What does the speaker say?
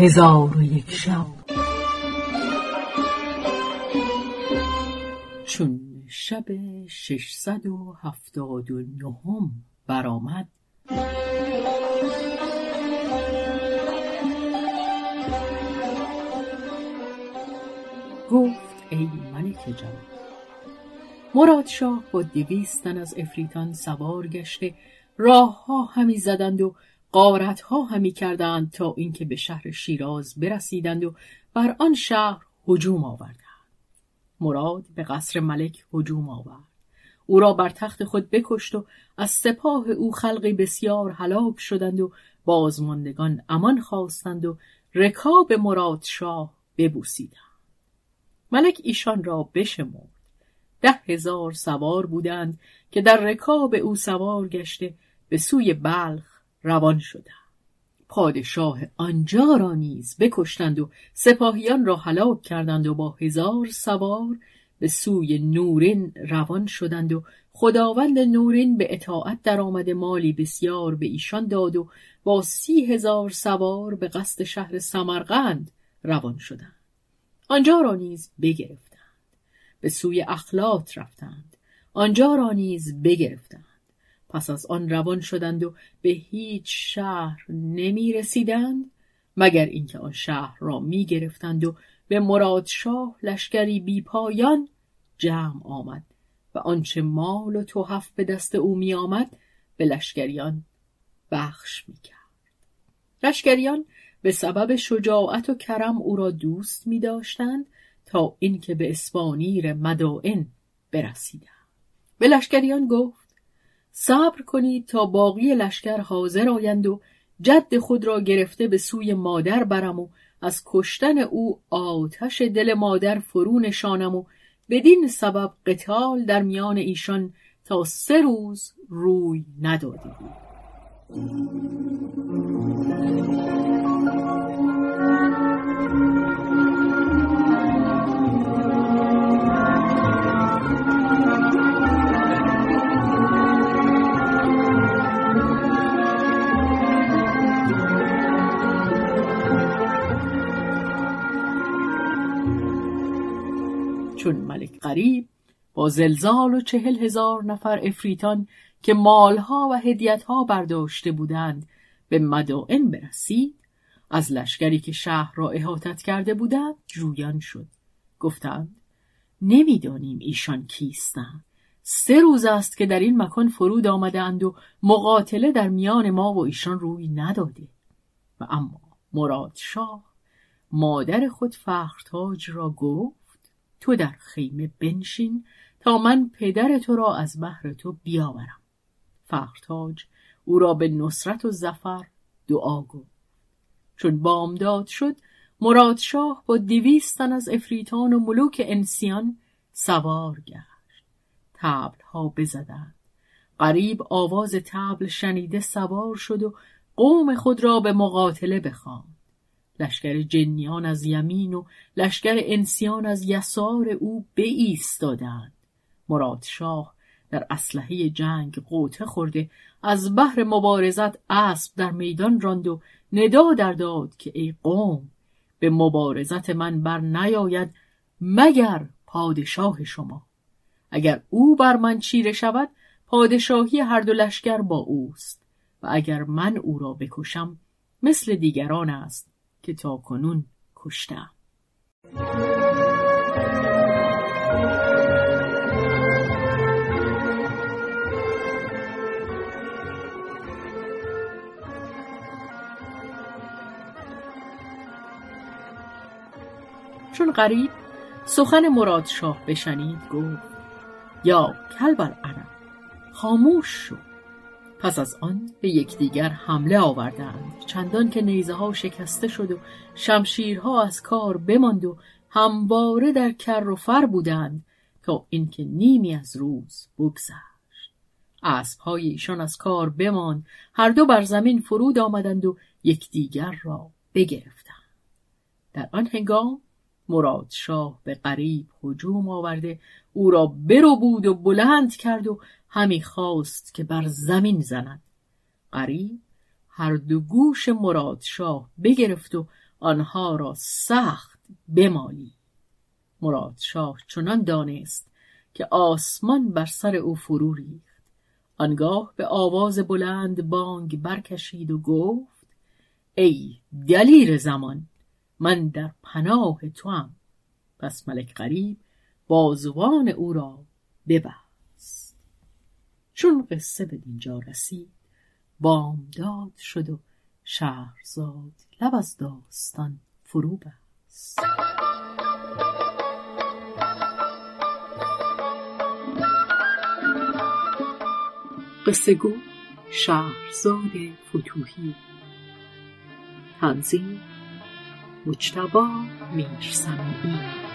هزار و یک شب. چون شب ششصد و هفتاد و نهم برآمد گفت ای ملک جوان مراد شاه با دویستن از افریتان سوار گشته راه ها همی زدند و قارت ها همی کردند تا اینکه به شهر شیراز برسیدند و بر آن شهر هجوم آوردند. مراد به قصر ملک هجوم آورد. او را بر تخت خود بکشت و از سپاه او خلقی بسیار هلاک شدند و بازماندگان امان خواستند و رکاب مراد شاه ببوسیدند. ملک ایشان را بشمرد. ده هزار سوار بودند که در رکاب او سوار گشته به سوی بلخ روان شدند پادشاه آنجا را نیز بکشتند و سپاهیان را هلاک کردند و با هزار سوار به سوی نورین روان شدند و خداوند نورین به اطاعت درآمده مالی بسیار به ایشان داد و با سی هزار سوار به قصد شهر سمرقند روان شدند. آنجا را نیز بگرفتند. به سوی اخلاط رفتند. آنجا را نیز بگرفتند. پس از آن روان شدند و به هیچ شهر نمی رسیدند مگر اینکه آن شهر را می گرفتند و به مرادشاه لشکری بی پایان جمع آمد و آنچه مال و توحف به دست او می آمد به لشکریان بخش می کرد. لشکریان به سبب شجاعت و کرم او را دوست می داشتند تا اینکه به اسپانیر مدائن برسیدند. به لشکریان گفت صبر کنید تا باقی لشکر حاضر آیند و جد خود را گرفته به سوی مادر برم و از کشتن او آتش دل مادر فرو نشانم و بدین سبب قتال در میان ایشان تا سه روز روی نداده ملک قریب با زلزال و چهل هزار نفر افریتان که مالها و هدیتها برداشته بودند به مدائن برسید. از لشکری که شهر را احاطت کرده بودند جویان شد. گفتند نمی‌دانیم ایشان کیستند. سه روز است که در این مکان فرود آمدند و مقاتله در میان ما و ایشان روی نداده. و اما مراد شاه مادر خود فخرتاج را گفت تو در خیمه بنشین تا من پدر تو را از بحر تو بیاورم. فخرتاج او را به نصرت و زفر دعا گفت. چون بامداد شد مرادشاه با دویستن از افریتان و ملوک انسیان سوار گشت. تبل ها بزدند. قریب آواز تبل شنیده سوار شد و قوم خود را به مقاتله بخواند. لشکر جنیان از یمین و لشکر انسیان از یسار او ایستادند مرادشاه در اسلحه جنگ قوطه خورده از بحر مبارزت اسب در میدان راند و ندا در داد که ای قوم به مبارزت من بر نیاید مگر پادشاه شما. اگر او بر من چیره شود پادشاهی هر دو لشکر با اوست و اگر من او را بکشم مثل دیگران است. که تا کنون کشتم. چون غریب سخن مرادشاه بشنید گفت یا کلبر عرب خاموش شو. پس از آن به یکدیگر حمله آوردند. چندان که نیزه ها شکسته شد و شمشیرها از کار بماند و همواره در کر و فر بودند تا اینکه نیمی از روز بگذشت. اسبهای ایشان از کار بماند. هر دو بر زمین فرود آمدند و یکدیگر را بگرفتند. در آن هنگام مراد شاه به قریب هجوم آورده او را برو بود و بلند کرد و همی خواست که بر زمین زند. قریب هر دو گوش مراد شاه بگرفت و آنها را سخت بمالی. مراد شاه چنان دانست که آسمان بر سر او فرو ریخت. آنگاه به آواز بلند بانگ برکشید و گفت ای دلیر زمان من در پناه توام. پس ملک غریب بازوان او را ببست چون قصه به دینجا رسید بامداد شد و شهرزاد لب از داستان فرو بست. قصه گو شهرزاد فتوحی. تنظیم مجتبا میرسمی